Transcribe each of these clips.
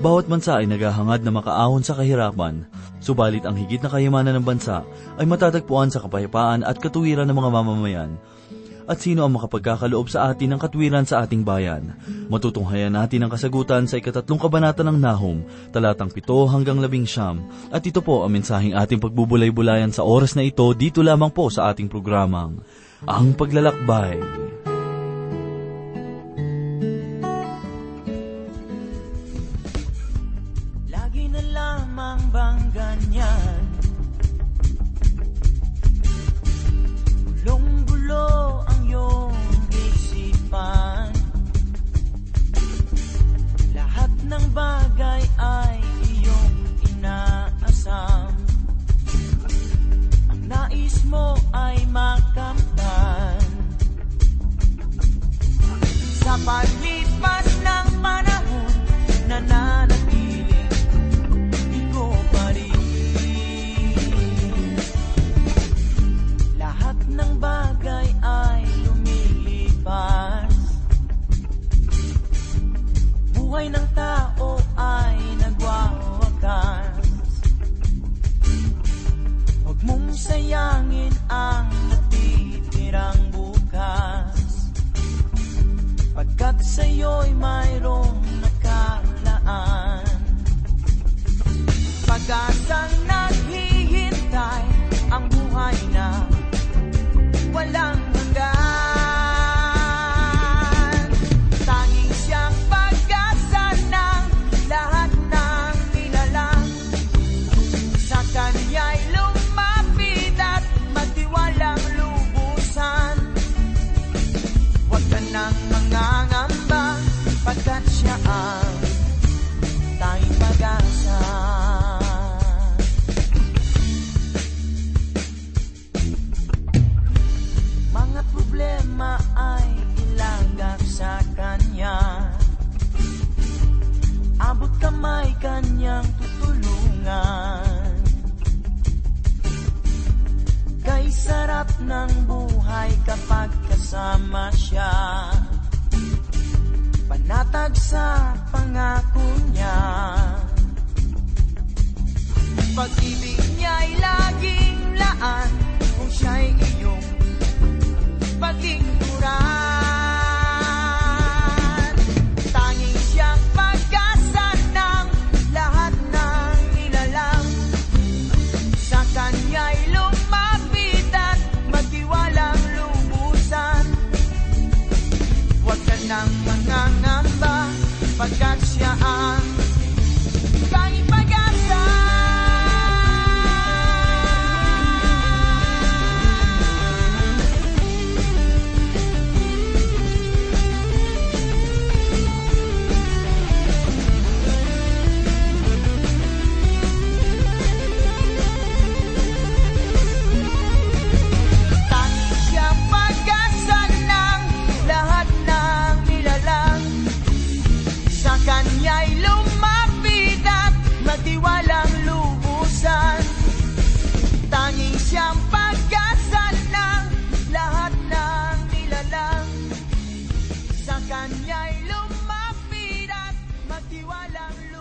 Bawat bansa ay naghahangad na makaahon sa kahirapan, subalit ang higit na kayamanan ng bansa ay matatagpuan sa kapayapaan at katuwiran ng mga mamamayan. At sino ang makapagkakaloob sa atin ng katwiran sa ating bayan? Matutunghayan natin ang kasagutan sa ikatatlong kabanata ng Nahum, talatang pito hanggang labing siyam. At ito po ang mensaheng ating pagbubulay-bulayan sa oras na ito dito lamang po sa ating programang, Ang Paglalakbay. Ng bagay ay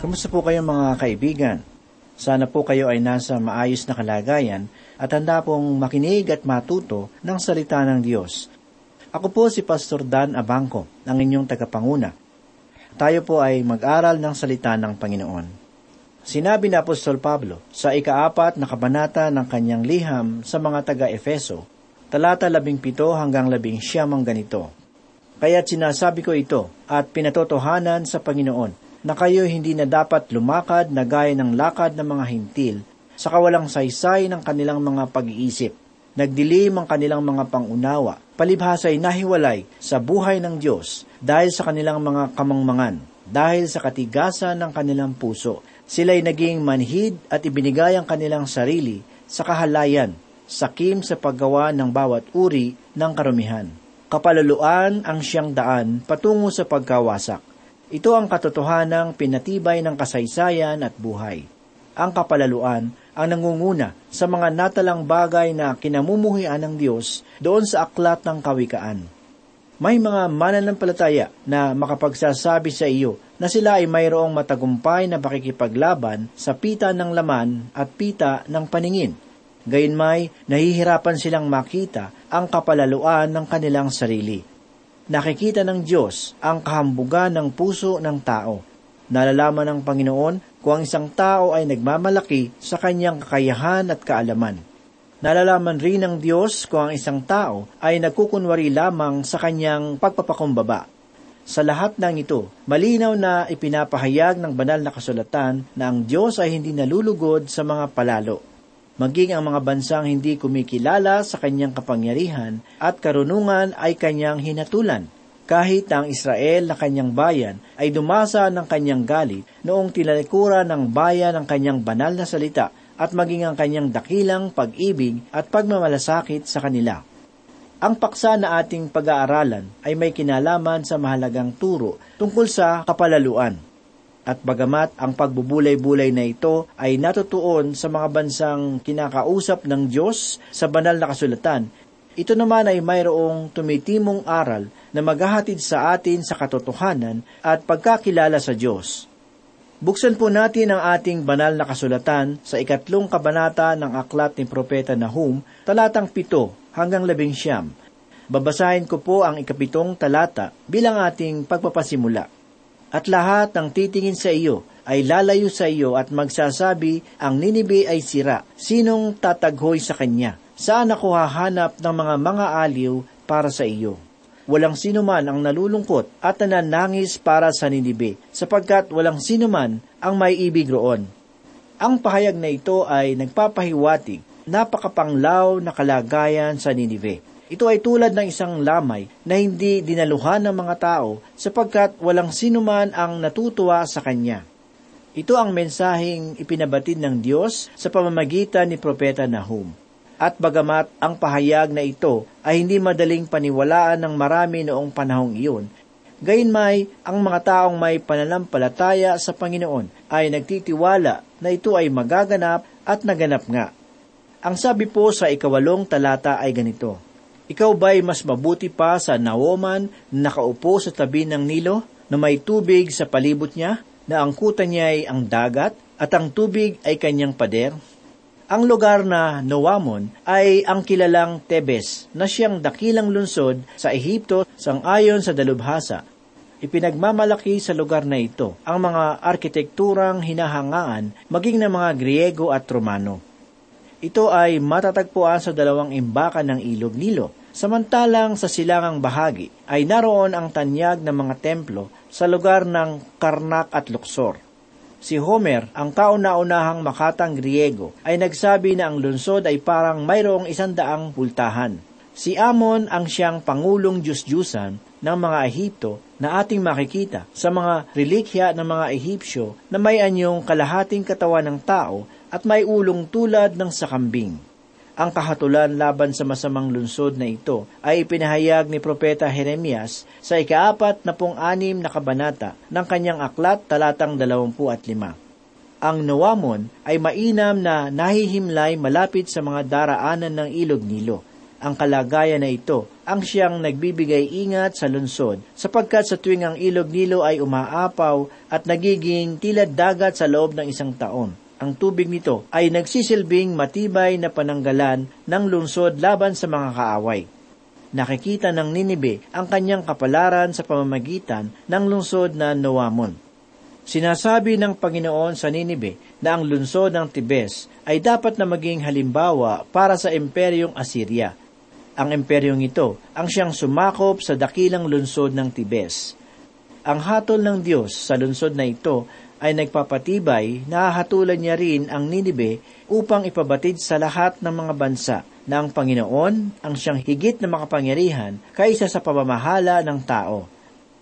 Kamusta po kayo mga kaibigan? Sana po kayo ay nasa maayos na kalagayan at handa pong makinig at matuto ng salita ng Diyos. Ako po si Pastor Dan Abangco, ang inyong tagapanguna. Tayo po ay mag-aral ng salita ng Panginoon. Sinabi ni Apostol Pablo sa ikaapat na kabanata ng kanyang liham sa mga taga-Efeso, talata labing pito hanggang labing siyam ang ganito. Kaya't sinasabi ko ito at pinatotohanan sa Panginoon na kayo hindi na dapat lumakad na gaya ng lakad ng mga hintil sa kawalang saysay ng kanilang mga pag-iisip. Nagdilim ang kanilang mga pangunawa, palibhasay nahiwalay sa buhay ng Diyos dahil sa kanilang mga kamangmangan, dahil sa katigasan ng kanilang puso. Sila'y naging manhid at ibinigay ang kanilang sarili sa kahalayan, sakim sa paggawa ng bawat uri ng karumihan. Kapaluluan ang siyang daan patungo sa pagkawasak. Ito ang katotohanang pinatibay ng kasaysayan at buhay. Ang kapalaluan ang nangunguna sa mga natalang bagay na kinamumuhian ng Diyos doon sa aklat ng kawikaan. May mga mananampalataya na makapagsasabi sa iyo na sila ay mayroong matagumpay na pakikipaglaban sa pita ng laman at pita ng paningin. Gayunmay, nahihirapan silang makita ang kapalaluan ng kanilang sarili. Nakikita ng Diyos ang kahambugan ng puso ng tao. Nalalaman ng Panginoon kung ang isang tao ay nagmamalaki sa kanyang kakayahan at kaalaman. Nalalaman rin ng Diyos kung ang isang tao ay nagkukunwari lamang sa kanyang pagpapakumbaba. Sa lahat ng ito, malinaw na ipinapahayag ng banal na kasulatan na ang Diyos ay hindi nalulugod sa mga palalo. Maging ang mga bansang hindi kumikilala sa kanyang kapangyarihan at karunungan ay kanyang hinatulan. Kahit ang Israel na kanyang bayan ay dumasa ng kanyang galit noong tinalikuran ng bayan ng kanyang banal na salita at maging ang kanyang dakilang pag-ibig at pagmamalasakit sa kanila. Ang paksa na ating pag-aaralan ay may kinalaman sa mahalagang turo tungkol sa kapalaluan. At bagamat ang pagbubulay-bulay na ito ay natutuon sa mga bansang kinakausap ng Diyos sa banal na kasulatan, ito naman ay mayroong tumitimong aral na maghahatid sa atin sa katotohanan at pagkakilala sa Diyos. Buksan po natin ang ating banal na kasulatan sa ikatlong kabanata ng aklat ni Propeta Nahum, talatang pito hanggang labing siyam. Babasahin ko po ang ikapitong talata bilang ating pagpapasimula. At lahat ng titingin sa iyo ay lalayo sa iyo at magsasabi, ang Ninibe ay sira. Sinong tataghoy sa kanya? Saan ako hahanap ng mga mga aliw para sa iyo? walang sino man ang nalulungkot at nananangis para sa Ninibe, sapagkat walang sino man ang may ibig roon. Ang pahayag na ito ay nagpapahiwatig, napakapanglaw na kalagayan sa Ninive. Ito ay tulad ng isang lamay na hindi dinaluhan ng mga tao sapagkat walang sino man ang natutuwa sa kanya. Ito ang mensaheng ipinabatid ng Diyos sa pamamagitan ni Propeta Nahum. At bagamat ang pahayag na ito ay hindi madaling paniwalaan ng marami noong panahong iyon, gayunmay ang mga taong may pananampalataya sa Panginoon ay nagtitiwala na ito ay magaganap at naganap nga. Ang sabi po sa ikawalong talata ay ganito, Ikaw ba'y mas mabuti pa sa Naoman na nakaupo sa tabi ng Nilo na may tubig sa palibot niya, na ang kuta niya ay ang dagat at ang tubig ay kanyang pader? Ang lugar na Noamon ay ang kilalang Tebes na siyang dakilang lungsod sa Ehipto sang-ayon sa dalubhasa. Ipinagmamalaki sa lugar na ito ang mga arkitekturang hinahangaan maging ng mga Griego at Romano. Ito ay matatagpuan sa dalawang imbakan ng ilog Nilo. Samantalang sa silangang bahagi ay naroon ang tanyag ng mga templo sa lugar ng Karnak at Luxor. Si Homer, ang kauna-unahang makatang Griego, ay nagsabi na ang lungsod ay parang mayroong isandaang pultahan. Si Amon ang siyang pangulong Diyos-Diyusan ng mga Ehipto na ating makikita sa mga relikya ng mga Ehipsyo na may anyong kalahating katawan ng tao at may ulong tulad ng sakambing. Ang kahatulan laban sa masamang lungsod na ito ay ipinahayag ni Propeta Jeremias sa ikaapat na pong anim na kabanata ng kanyang aklat talatang dalawampu at lima. Ang Nawamon ay mainam na nahihimlay malapit sa mga daraanan ng ilog Nilo. Ang kalagayan na ito ang siyang nagbibigay ingat sa lungsod sapagkat sa tuwing ang ilog Nilo ay umaapaw at nagiging tilad dagat sa loob ng isang taon ang tubig nito ay nagsisilbing matibay na pananggalan ng lungsod laban sa mga kaaway. Nakikita ng Ninibe ang kanyang kapalaran sa pamamagitan ng lungsod na Noamon. Sinasabi ng Panginoon sa Ninibe na ang lungsod ng Tibes ay dapat na maging halimbawa para sa imperyong Assyria. Ang imperyong ito ang siyang sumakop sa dakilang lungsod ng Tibes. Ang hatol ng Diyos sa lungsod na ito ay nagpapatibay na hatulan niya rin ang Ninibe upang ipabatid sa lahat ng mga bansa na ang Panginoon ang siyang higit na makapangyarihan kaysa sa pamamahala ng tao.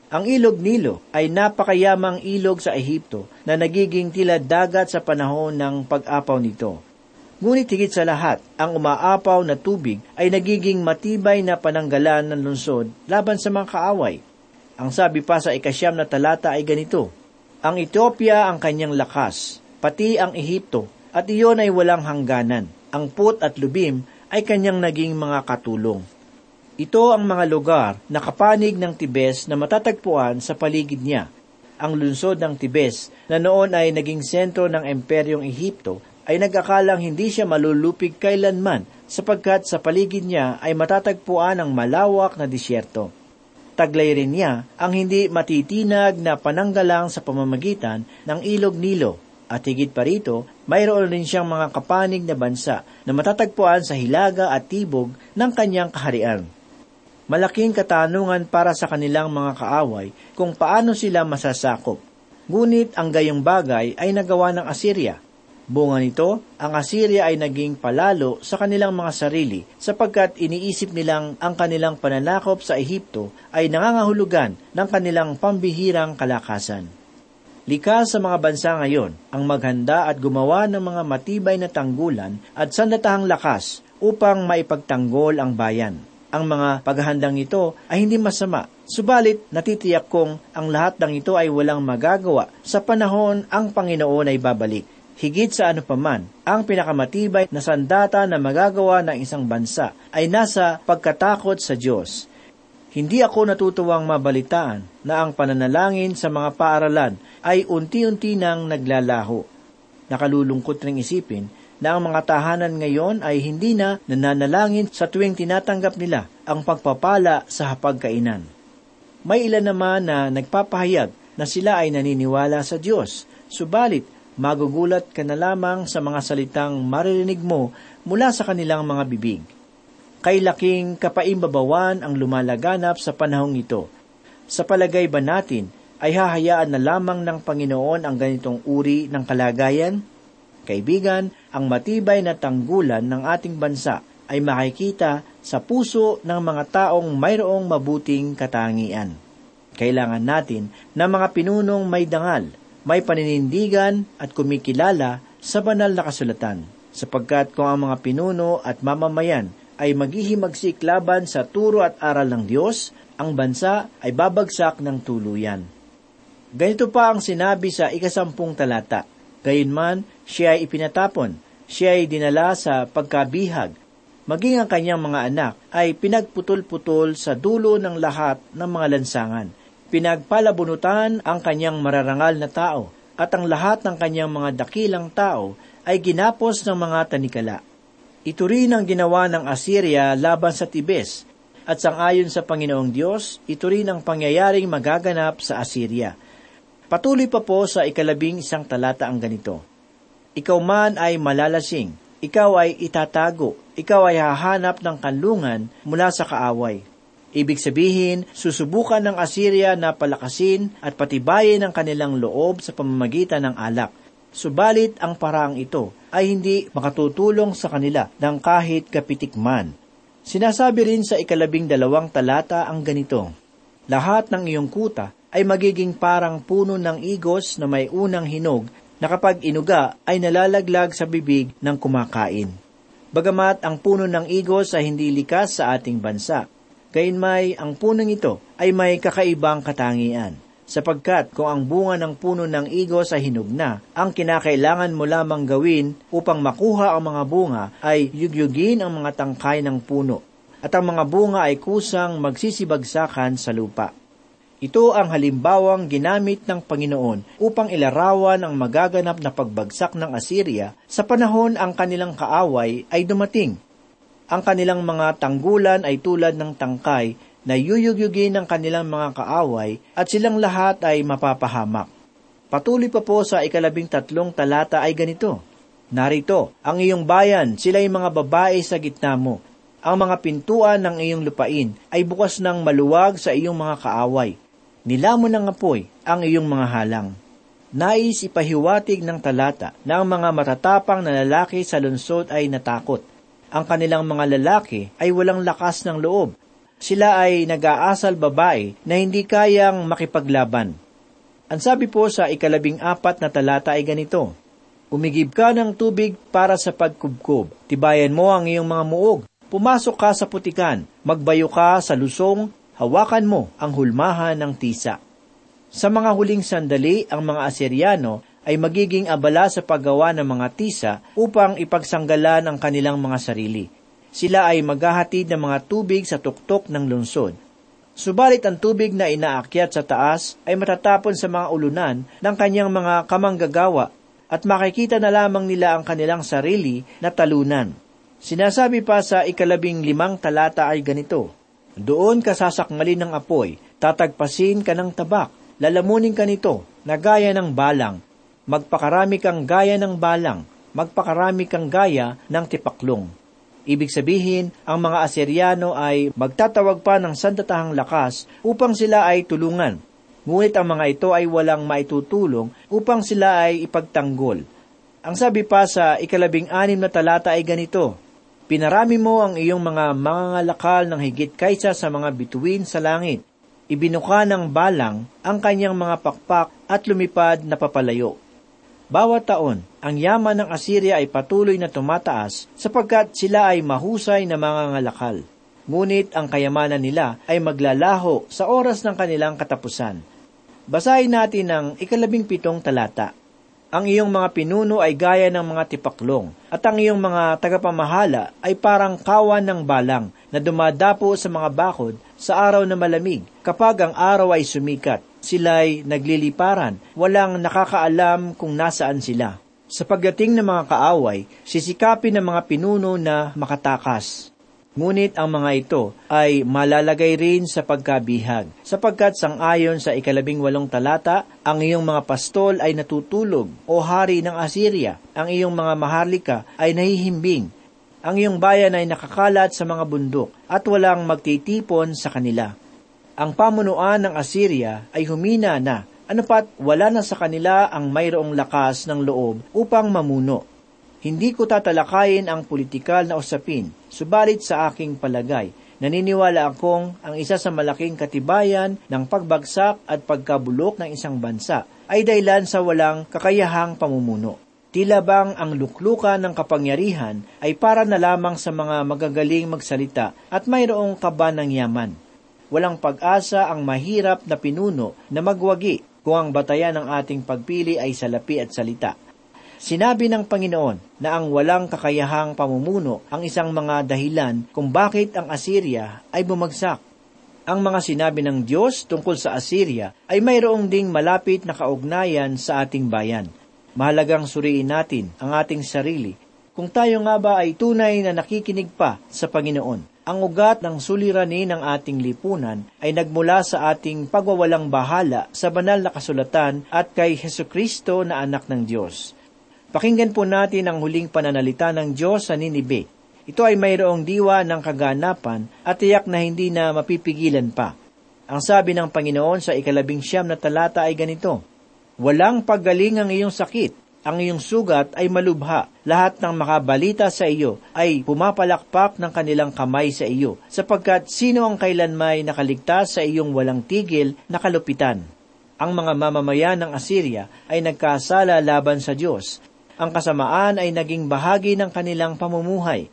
Ang ilog Nilo ay napakayamang ilog sa Ehipto na nagiging tila dagat sa panahon ng pag-apaw nito. Ngunit higit sa lahat, ang umaapaw na tubig ay nagiging matibay na pananggalan ng lungsod laban sa mga kaaway. Ang sabi pa sa ikasyam na talata ay ganito, ang Ethiopia ang kanyang lakas, pati ang Ehipto, at iyon ay walang hangganan. Ang put at lubim ay kanyang naging mga katulong. Ito ang mga lugar na kapanig ng Tibes na matatagpuan sa paligid niya. Ang lungsod ng Tibes na noon ay naging sentro ng Imperyong Ehipto ay nagakalang hindi siya malulupig kailanman sapagkat sa paligid niya ay matatagpuan ang malawak na disyerto. Taglay rin niya ang hindi matitinag na pananggalang sa pamamagitan ng ilog Nilo at higit pa rito, mayroon rin siyang mga kapanig na bansa na matatagpuan sa hilaga at tibog ng kanyang kaharian. Malaking katanungan para sa kanilang mga kaaway kung paano sila masasakop. Ngunit ang gayong bagay ay nagawa ng Assyria. Bunga nito, ang Assyria ay naging palalo sa kanilang mga sarili sapagkat iniisip nilang ang kanilang pananakop sa Ehipto ay nangangahulugan ng kanilang pambihirang kalakasan. Likas sa mga bansa ngayon ang maghanda at gumawa ng mga matibay na tanggulan at sandatahang lakas upang maipagtanggol ang bayan. Ang mga paghahandang ito ay hindi masama, subalit natitiyak kong ang lahat ng ito ay walang magagawa sa panahon ang Panginoon ay babalik. Higit sa ano paman, ang pinakamatibay na sandata na magagawa ng isang bansa ay nasa pagkatakot sa Diyos. Hindi ako natutuwang mabalitaan na ang pananalangin sa mga paaralan ay unti-unti nang naglalaho. Nakalulungkot ring isipin na ang mga tahanan ngayon ay hindi na nananalangin sa tuwing tinatanggap nila ang pagpapala sa hapagkainan. May ilan naman na nagpapahayag na sila ay naniniwala sa Diyos, subalit magugulat ka na lamang sa mga salitang maririnig mo mula sa kanilang mga bibig kay laking kapaimbabawan ang lumalaganap sa panahong ito. Sa palagay ba natin ay hahayaan na lamang ng Panginoon ang ganitong uri ng kalagayan? Kaibigan, ang matibay na tanggulan ng ating bansa ay makikita sa puso ng mga taong mayroong mabuting katangian. Kailangan natin na mga pinunong may dangal, may paninindigan at kumikilala sa banal na kasulatan, sapagkat kung ang mga pinuno at mamamayan ay maghihimagsik laban sa turo at aral ng Diyos, ang bansa ay babagsak ng tuluyan. Ganito pa ang sinabi sa ikasampung talata. Gayunman, siya ay ipinatapon, siya ay dinala sa pagkabihag, maging ang kanyang mga anak ay pinagputol-putol sa dulo ng lahat ng mga lansangan. Pinagpalabunutan ang kanyang mararangal na tao, at ang lahat ng kanyang mga dakilang tao ay ginapos ng mga tanikala. Ito rin ang ginawa ng Assyria laban sa Tibes, at sangayon sa Panginoong Diyos, ito rin ang pangyayaring magaganap sa Assyria. Patuloy pa po sa ikalabing isang talata ang ganito. Ikaw man ay malalasing, ikaw ay itatago, ikaw ay hahanap ng kanlungan mula sa kaaway. Ibig sabihin, susubukan ng Assyria na palakasin at patibayin ang kanilang loob sa pamamagitan ng alak – Subalit ang paraang ito ay hindi makatutulong sa kanila ng kahit kapitik man. Sinasabi rin sa ikalabing dalawang talata ang ganito, Lahat ng iyong kuta ay magiging parang puno ng igos na may unang hinog na kapag inuga ay nalalaglag sa bibig ng kumakain. Bagamat ang puno ng igos ay hindi likas sa ating bansa, gayunmay ang punong ito ay may kakaibang katangian sapagkat kung ang bunga ng puno ng igos ay hinog na, ang kinakailangan mo lamang gawin upang makuha ang mga bunga ay yugyugin ang mga tangkay ng puno, at ang mga bunga ay kusang magsisibagsakan sa lupa. Ito ang halimbawang ginamit ng Panginoon upang ilarawan ang magaganap na pagbagsak ng Assyria sa panahon ang kanilang kaaway ay dumating. Ang kanilang mga tanggulan ay tulad ng tangkay na yuyugyugin ng kanilang mga kaaway at silang lahat ay mapapahamak. Patuloy pa po sa ikalabing tatlong talata ay ganito, Narito, ang iyong bayan, sila'y mga babae sa gitna mo. Ang mga pintuan ng iyong lupain ay bukas ng maluwag sa iyong mga kaaway. Nilamon ng apoy ang iyong mga halang. Nais ipahiwatig ng talata na ang mga matatapang na lalaki sa lungsod ay natakot. Ang kanilang mga lalaki ay walang lakas ng loob. Sila ay nag-aasal babae na hindi kayang makipaglaban. Ang sabi po sa ikalabing apat na talata ay ganito, Umigib ka ng tubig para sa pagkubkob, tibayan mo ang iyong mga muog, pumasok ka sa putikan, magbayo ka sa lusong, hawakan mo ang hulmahan ng tisa. Sa mga huling sandali, ang mga Aseryano ay magiging abala sa paggawa ng mga tisa upang ipagsanggalan ang kanilang mga sarili. sila ay maghahatid ng mga tubig sa tuktok ng lungsod. Subalit ang tubig na inaakyat sa taas ay matatapon sa mga ulunan ng kanyang mga kamanggagawa at makikita na lamang nila ang kanilang sarili na talunan. Sinasabi pa sa ikalabing limang talata ay ganito, Doon ka sasakmalin ng apoy, tatagpasin ka ng tabak, lalamunin ka nito, na gaya ng balang, magpakarami kang gaya ng balang, magpakarami kang gaya ng tipaklong. Ibig sabihin, ang mga Aseryano ay magtatawag pa ng sandatahang lakas upang sila ay tulungan. Ngunit ang mga ito ay walang maitutulong upang sila ay ipagtanggol. Ang sabi pa sa ikalabing anim na talata ay ganito, Pinarami mo ang iyong mga mangangalakal ng higit kaysa sa mga bituin sa langit. Ibinuka ng balang ang kanyang mga pakpak at lumipad na papalayo. Bawat taon, ang yaman ng Assyria ay patuloy na tumataas sapagkat sila ay mahusay na mga ngalakal. Ngunit ang kayamanan nila ay maglalaho sa oras ng kanilang katapusan. Basahin natin ang ikalabing pitong talata. Ang iyong mga pinuno ay gaya ng mga tipaklong, at ang iyong mga tagapamahala ay parang kawan ng balang na dumadapo sa mga bakod sa araw na malamig kapag ang araw ay sumikat. Sila'y nagliliparan, walang nakakaalam kung nasaan sila. Sa pagdating ng mga kaaway, sisikapin ng mga pinuno na makatakas. Ngunit ang mga ito ay malalagay rin sa pagkabihag, sapagkat sangayon sa ikalabing walong talata, ang iyong mga pastol ay natutulog, o hari ng Assyria, ang iyong mga maharlika ay nahihimbing, ang iyong bayan ay nakakalat sa mga bundok, at walang magtitipon sa kanila. Ang pamunuan ng Assyria ay humina na, anupat wala na sa kanila ang mayroong lakas ng loob upang mamuno. Hindi ko tatalakayin ang politikal na usapin, subalit sa aking palagay, naniniwala akong ang isa sa malaking katibayan ng pagbagsak at pagkabulok ng isang bansa ay dahilan sa walang kakayahang pamumuno. Tila bang ang luklukan ng kapangyarihan ay para na lamang sa mga magagaling magsalita at mayroong kaba ng yaman. Walang pag-asa ang mahirap na pinuno na magwagi kung ang batayan ng ating pagpili ay salapi at salita. Sinabi ng Panginoon na ang walang kakayahang pamumuno ang isang mga dahilan kung bakit ang Assyria ay bumagsak. Ang mga sinabi ng Diyos tungkol sa Assyria ay mayroong ding malapit na kaugnayan sa ating bayan. Mahalagang suriin natin ang ating sarili kung tayo nga ba ay tunay na nakikinig pa sa Panginoon. Ang ugat ng suliranin ng ating lipunan ay nagmula sa ating pagwawalang bahala sa banal na kasulatan at kay Heso Kristo na anak ng Diyos. Pakinggan po natin ang huling pananalita ng Diyos sa Ninibe. Ito ay mayroong diwa ng kaganapan at tiyak na hindi na mapipigilan pa. Ang sabi ng Panginoon sa ikalabing siyam na talata ay ganito, Walang paggaling ang iyong sakit, ang iyong sugat ay malubha. Lahat ng makabalita sa iyo ay pumapalakpak ng kanilang kamay sa iyo, sapagkat sino ang kailanmay nakaligtas sa iyong walang tigil na kalupitan? Ang mga mamamayan ng Assyria ay nagkasala laban sa Diyos ang kasamaan ay naging bahagi ng kanilang pamumuhay.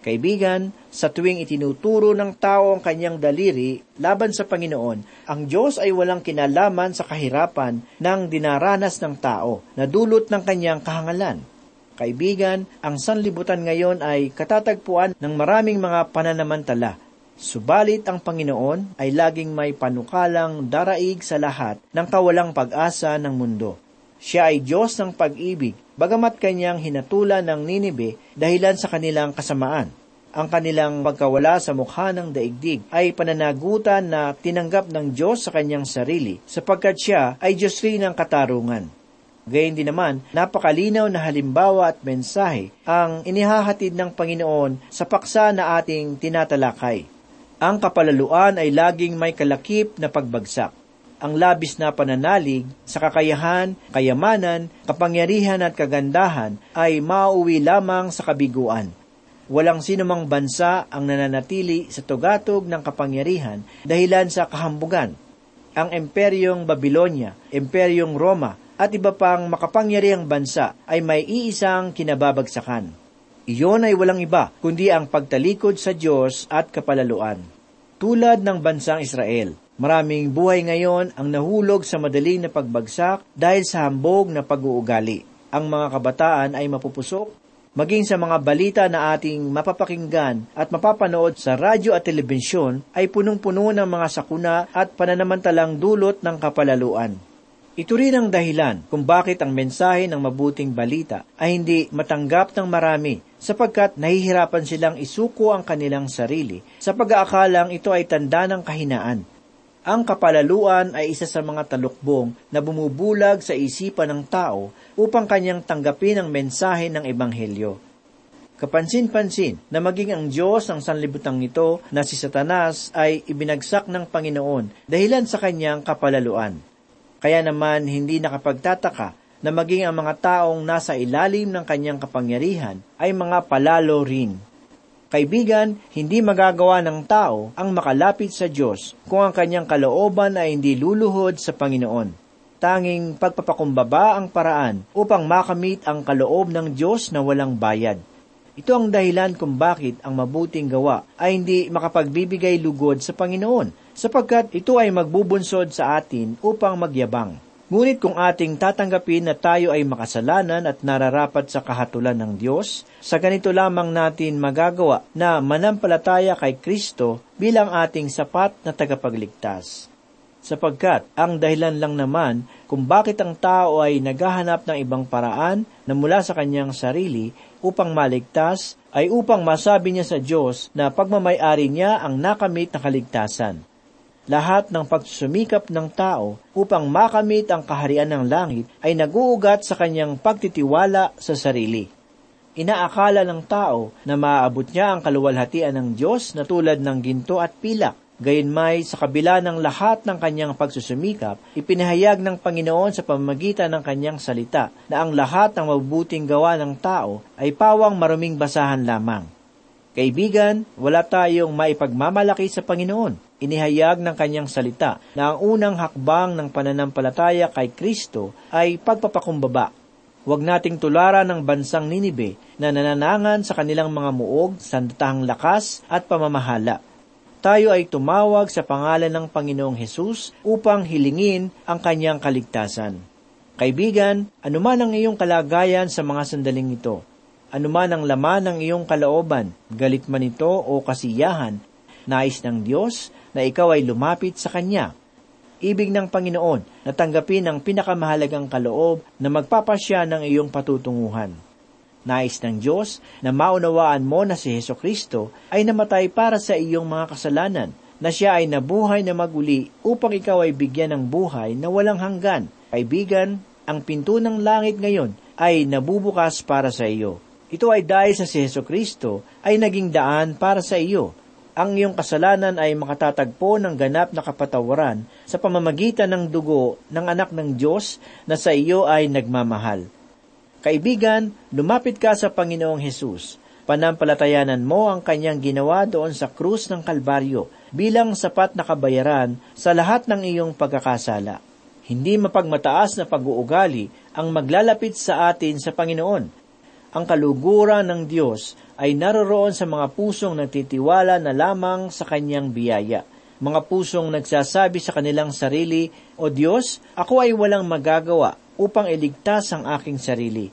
Kaibigan, sa tuwing itinuturo ng tao ang kanyang daliri laban sa Panginoon, ang Diyos ay walang kinalaman sa kahirapan ng dinaranas ng tao na dulot ng kanyang kahangalan. Kaibigan, ang sanlibutan ngayon ay katatagpuan ng maraming mga pananamantala. Subalit ang Panginoon ay laging may panukalang daraig sa lahat ng kawalang pag-asa ng mundo. Siya ay Diyos ng pag-ibig bagamat kanyang hinatulan ng Ninibe dahilan sa kanilang kasamaan. Ang kanilang pagkawala sa mukha ng daigdig ay pananagutan na tinanggap ng Diyos sa kanyang sarili sapagkat siya ay Diyos rin ng katarungan. Gayun din naman, napakalinaw na halimbawa at mensahe ang inihahatid ng Panginoon sa paksa na ating tinatalakay. Ang kapalaluan ay laging may kalakip na pagbagsak ang labis na pananalig sa kakayahan, kayamanan, kapangyarihan at kagandahan ay mauwi lamang sa kabiguan. Walang sinumang bansa ang nananatili sa tugatog ng kapangyarihan dahilan sa kahambugan. Ang Imperyong Babylonia, Imperyong Roma, at iba pang makapangyarihang bansa ay may iisang kinababagsakan. Iyon ay walang iba kundi ang pagtalikod sa Diyos at kapalaluan. Tulad ng bansang Israel, Maraming buhay ngayon ang nahulog sa madaling na pagbagsak dahil sa hambog na pag-uugali. Ang mga kabataan ay mapupusok, maging sa mga balita na ating mapapakinggan at mapapanood sa radyo at telebisyon ay punong-puno ng mga sakuna at pananamantalang dulot ng kapalaluan. Ito rin ang dahilan kung bakit ang mensahe ng mabuting balita ay hindi matanggap ng marami sapagkat nahihirapan silang isuko ang kanilang sarili sa pag-aakalang ito ay tanda ng kahinaan. Ang kapalaluan ay isa sa mga talukbong na bumubulag sa isipan ng tao upang kanyang tanggapin ang mensahe ng Ebanghelyo. Kapansin-pansin na maging ang Diyos ng sanlibutang ito na si Satanas ay ibinagsak ng Panginoon dahilan sa kanyang kapalaluan. Kaya naman hindi nakapagtataka na maging ang mga taong nasa ilalim ng kanyang kapangyarihan ay mga palalo rin. Kaibigan, hindi magagawa ng tao ang makalapit sa Diyos kung ang kanyang kalooban ay hindi luluhod sa Panginoon. Tanging pagpapakumbaba ang paraan upang makamit ang kaloob ng Diyos na walang bayad. Ito ang dahilan kung bakit ang mabuting gawa ay hindi makapagbibigay lugod sa Panginoon, sapagkat ito ay magbubunsod sa atin upang magyabang. Ngunit kung ating tatanggapin na tayo ay makasalanan at nararapat sa kahatulan ng Diyos, sa ganito lamang natin magagawa na manampalataya kay Kristo bilang ating sapat na tagapagligtas. Sapagkat ang dahilan lang naman kung bakit ang tao ay naghahanap ng ibang paraan na mula sa kanyang sarili upang maligtas ay upang masabi niya sa Diyos na pagmamayari niya ang nakamit na kaligtasan lahat ng pagsusumikap ng tao upang makamit ang kaharian ng langit ay naguugat sa kanyang pagtitiwala sa sarili. Inaakala ng tao na maaabot niya ang kaluwalhatian ng Diyos na tulad ng ginto at pilak. Gayunmay, sa kabila ng lahat ng kanyang pagsusumikap, ipinahayag ng Panginoon sa pamamagitan ng kanyang salita na ang lahat ng mabubuting gawa ng tao ay pawang maruming basahan lamang. Kaibigan, wala tayong maipagmamalaki sa Panginoon. Inihayag ng kanyang salita na ang unang hakbang ng pananampalataya kay Kristo ay pagpapakumbaba. Huwag nating tularan ng bansang Ninibe na nananangan sa kanilang mga muog, sandatahang lakas at pamamahala. Tayo ay tumawag sa pangalan ng Panginoong Hesus upang hilingin ang kanyang kaligtasan. Kaibigan, anuman ang iyong kalagayan sa mga sandaling ito, anuman ang laman ng iyong kalooban, galit man ito o kasiyahan, nais ng Diyos na ikaw ay lumapit sa Kanya. Ibig ng Panginoon na tanggapin ang pinakamahalagang kaloob na magpapasya ng iyong patutunguhan. Nais ng Diyos na maunawaan mo na si Heso Kristo ay namatay para sa iyong mga kasalanan, na siya ay nabuhay na maguli upang ikaw ay bigyan ng buhay na walang hanggan. Kaibigan, ang pinto ng langit ngayon ay nabubukas para sa iyo. Ito ay dahil sa si Heso Kristo ay naging daan para sa iyo. Ang iyong kasalanan ay makatatagpo ng ganap na kapatawaran sa pamamagitan ng dugo ng anak ng Diyos na sa iyo ay nagmamahal. Kaibigan, lumapit ka sa Panginoong Hesus. Panampalatayanan mo ang kanyang ginawa doon sa krus ng Kalbaryo bilang sapat na kabayaran sa lahat ng iyong pagkakasala. Hindi mapagmataas na pag-uugali ang maglalapit sa atin sa Panginoon. Ang kaluguran ng Diyos ay naroroon sa mga pusong nagtitiwala na lamang sa kanyang biyaya. Mga pusong nagsasabi sa kanilang sarili, O Diyos, ako ay walang magagawa upang iligtas ang aking sarili.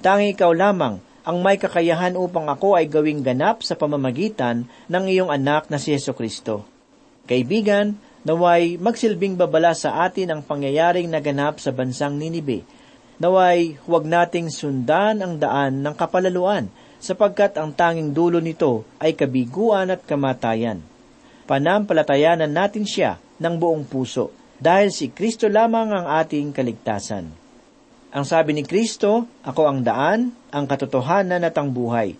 Tangi ikaw lamang ang may kakayahan upang ako ay gawing ganap sa pamamagitan ng iyong anak na si Yeso Kristo. Kaibigan, naway magsilbing babala sa atin ang pangyayaring naganap sa bansang Ninibe. Naway huwag nating sundan ang daan ng kapalaluan sapagkat ang tanging dulo nito ay kabiguan at kamatayan. Panampalatayanan natin siya ng buong puso dahil si Kristo lamang ang ating kaligtasan. Ang sabi ni Kristo, Ako ang daan, ang katotohanan at ang buhay.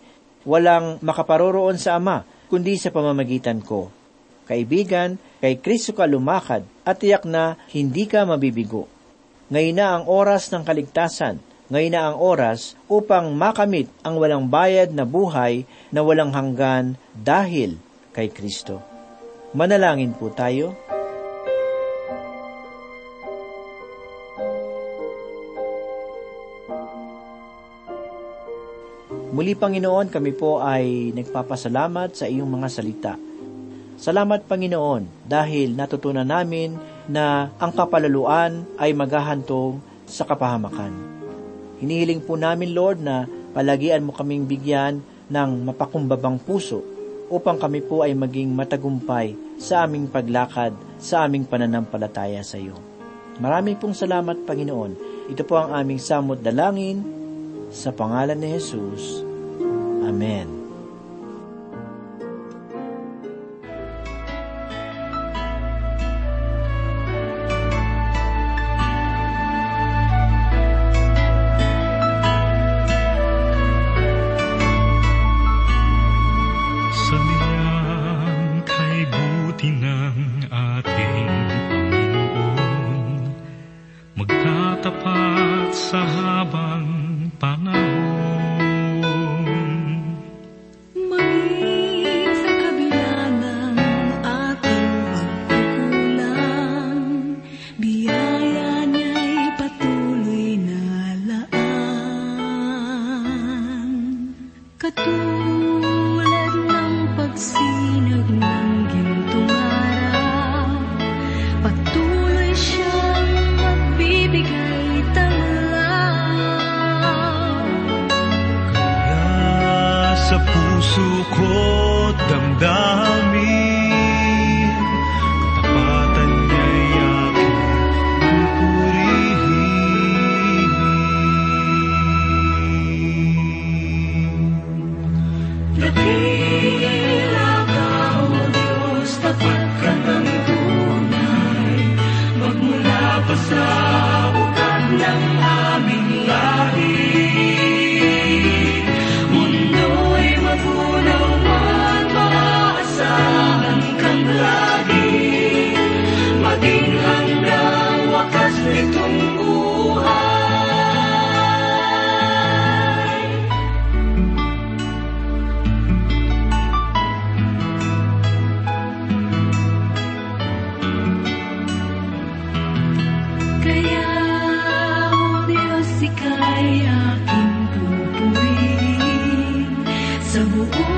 Walang makaparoroon sa Ama, kundi sa pamamagitan ko. Kaibigan, kay Kristo ka lumakad at tiyak na hindi ka mabibigo. Ngayon na ang oras ng kaligtasan, ngayon na ang oras upang makamit ang walang bayad na buhay na walang hanggan dahil kay Kristo. Manalangin po tayo. Muli Panginoon, kami po ay nagpapasalamat sa iyong mga salita. Salamat Panginoon dahil natutunan namin na ang kapalaluan ay maghahantong sa kapahamakan. Hinihiling po namin, Lord, na palagian mo kaming bigyan ng mapakumbabang puso upang kami po ay maging matagumpay sa aming paglakad, sa aming pananampalataya sa iyo. Maraming pong salamat, Panginoon. Ito po ang aming samot dalangin sa pangalan ni Jesus. Amen. 如果我